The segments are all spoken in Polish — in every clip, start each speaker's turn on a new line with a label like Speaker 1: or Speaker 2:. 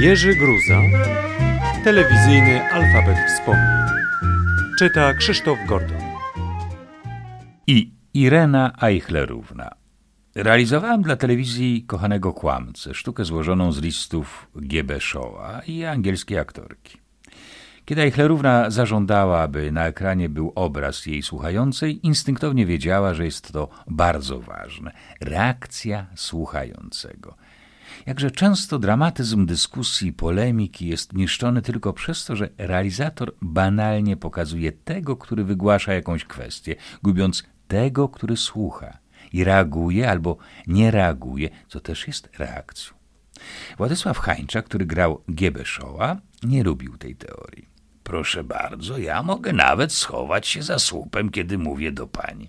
Speaker 1: Jerzy Gruza Telewizyjny alfabet wspomnień Czyta Krzysztof Gordon
Speaker 2: i Irena Eichlerówna. Realizowałem dla telewizji Kochanego Kłamcę, sztukę złożoną z listów G.B. Shaw'a i angielskiej aktorki. Kiedy Eichlerówna zażądała, aby na ekranie był obraz jej słuchającej, instynktownie wiedziała, że jest to bardzo ważne. Reakcja słuchającego. Jakże często dramatyzm dyskusji polemiki jest niszczony tylko przez to, że realizator banalnie pokazuje tego, który wygłasza jakąś kwestię, gubiąc tego, który słucha i reaguje albo nie reaguje, co też jest reakcją. Władysław Hańcza, który grał Giebeszoła, nie lubił tej teorii. Proszę bardzo, ja mogę nawet schować się za słupem, kiedy mówię do pani.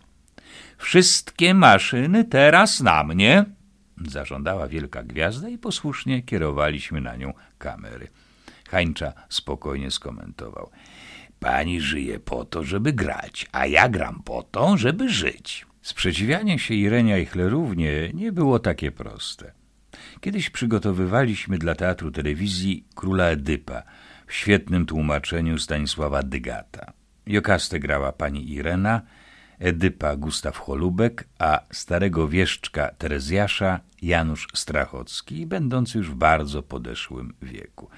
Speaker 2: Wszystkie maszyny teraz na mnie, zażądała wielka gwiazda i posłusznie kierowaliśmy na nią kamery. Hańcza spokojnie skomentował. Pani żyje po to, żeby grać, a ja gram po to, żeby żyć. Sprzeciwianie się Irenia Eichlerównie nie było takie proste. Kiedyś przygotowywaliśmy dla teatru telewizji Króla Edypa w świetnym tłumaczeniu Stanisława Dygata. Jokastę grała pani Irena, Edypa Gustaw Cholubek, a starego wieszczka Terezjasza Janusz Strachocki, będący już w bardzo podeszłym wieku.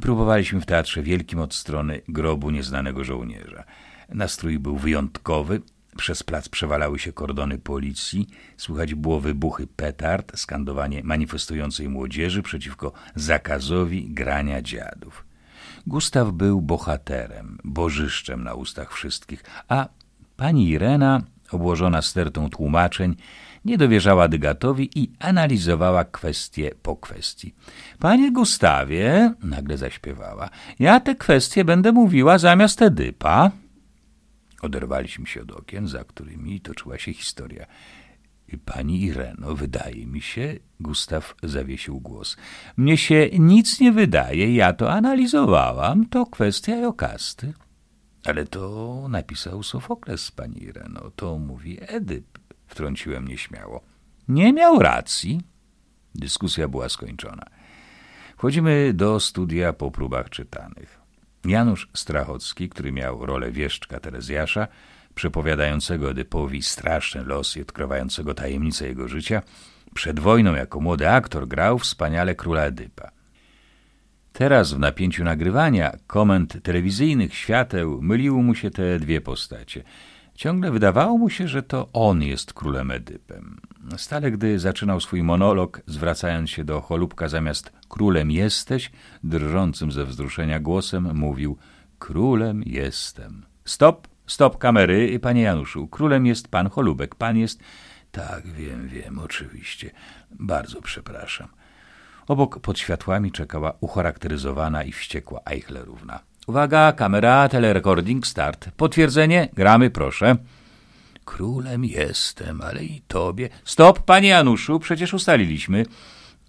Speaker 2: Próbowaliśmy w Teatrze Wielkim od strony grobu nieznanego żołnierza. Nastrój był wyjątkowy, przez plac przewalały się kordony policji, słychać było wybuchy petard, skandowanie manifestującej młodzieży przeciwko zakazowi grania dziadów. Gustaw był bohaterem, bożyszczem na ustach wszystkich, a pani Irena, obłożona stertą tłumaczeń, nie dowierzała Dygatowi i analizowała kwestię po kwestii. Panie Gustawie, nagle zaśpiewała, ja te kwestie będę mówiła zamiast Edypa. Oderwaliśmy się od okien, za którymi toczyła się historia. Pani Ireno, wydaje mi się, Gustaw zawiesił głos. Mnie się nic nie wydaje, ja to analizowałam, to kwestia Jokasty. Ale to napisał Sofokles, pani Ireno, to mówi Edyp, wtrąciłem nieśmiało. Nie miał racji. Dyskusja była skończona. Wchodzimy do studia po próbach czytanych. Janusz Strachocki, który miał rolę wieszczka Terezjasza, przepowiadającego Edypowi straszne losy, odkrywającego tajemnice jego życia, przed wojną jako młody aktor grał wspaniale króla Edypa. Teraz w napięciu nagrywania komend telewizyjnych świateł myliły mu się te dwie postacie. Ciągle wydawało mu się, że to on jest królem Edypem. Stale, gdy zaczynał swój monolog, zwracając się do Cholubka zamiast królem jesteś, drżącym ze wzruszenia głosem mówił królem jestem. Stop, stop kamery, panie Januszu, królem jest pan Cholubek, pan jest... Tak, wiem, wiem, oczywiście. Bardzo przepraszam. Obok pod światłami czekała ucharakteryzowana i wściekła Eichlerówna. Uwaga, kamera, telerecording, start. Potwierdzenie? Gramy, proszę. Królem jestem, ale i tobie. Stop, panie Januszu, przecież ustaliliśmy.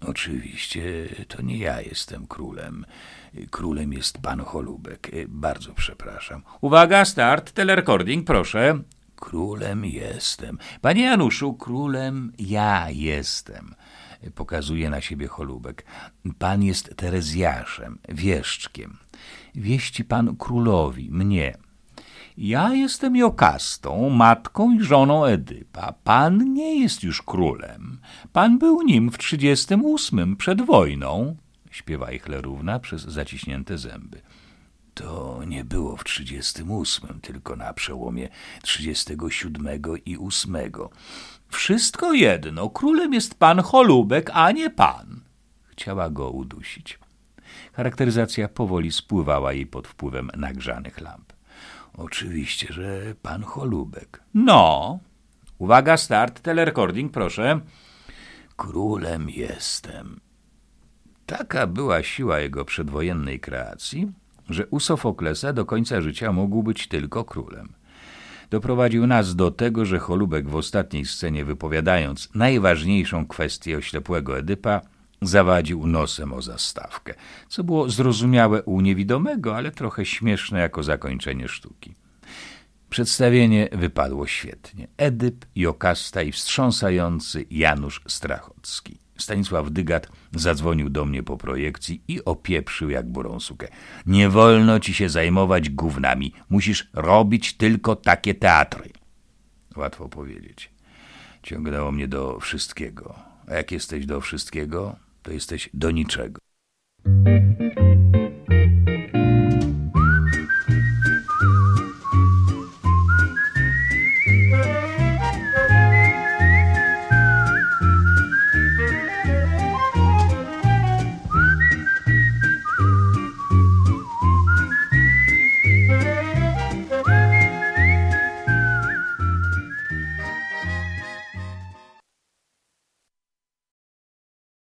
Speaker 2: Oczywiście, to nie ja jestem królem. Królem jest pan Cholubek. Bardzo przepraszam. Uwaga, start, telerecording, proszę. Królem jestem. Panie Januszu, królem ja jestem. Pokazuje na siebie Cholubek. Pan jest Terezjaszem, wieszczkiem. Wieści pan królowi, mnie. Ja jestem Jokastą, matką i żoną Edypa. Pan nie jest już królem. Pan był nim w trzydziestym ósmym, przed wojną, śpiewa Eichlerówna przez zaciśnięte zęby. To nie było w trzydziestym ósmym, tylko na przełomie trzydziestego siódmego i ósmego. Wszystko jedno, królem jest pan Cholubek, a nie pan. Chciała go udusić. Charakteryzacja powoli spływała jej pod wpływem nagrzanych lamp. Oczywiście, że pan Cholubek. No. Uwaga, start, telerecording, proszę. Królem jestem. Taka była siła jego przedwojennej kreacji, że u Sofoklesa do końca życia mógł być tylko królem. Doprowadził nas do tego, że Cholubek w ostatniej scenie wypowiadając najważniejszą kwestię oślepłego Edypa, zawadził nosem o zastawkę, co było zrozumiałe u niewidomego, ale trochę śmieszne jako zakończenie sztuki. Przedstawienie wypadło świetnie. Edyp, Jokasta i wstrząsający Janusz Strachocki. Stanisław Dygat zadzwonił do mnie po projekcji i opieprzył jak burą sukę. Nie wolno ci się zajmować gównami. Musisz robić tylko takie teatry. Łatwo powiedzieć. Ciągnęło mnie do wszystkiego. A jak jesteś do wszystkiego, to jesteś do niczego.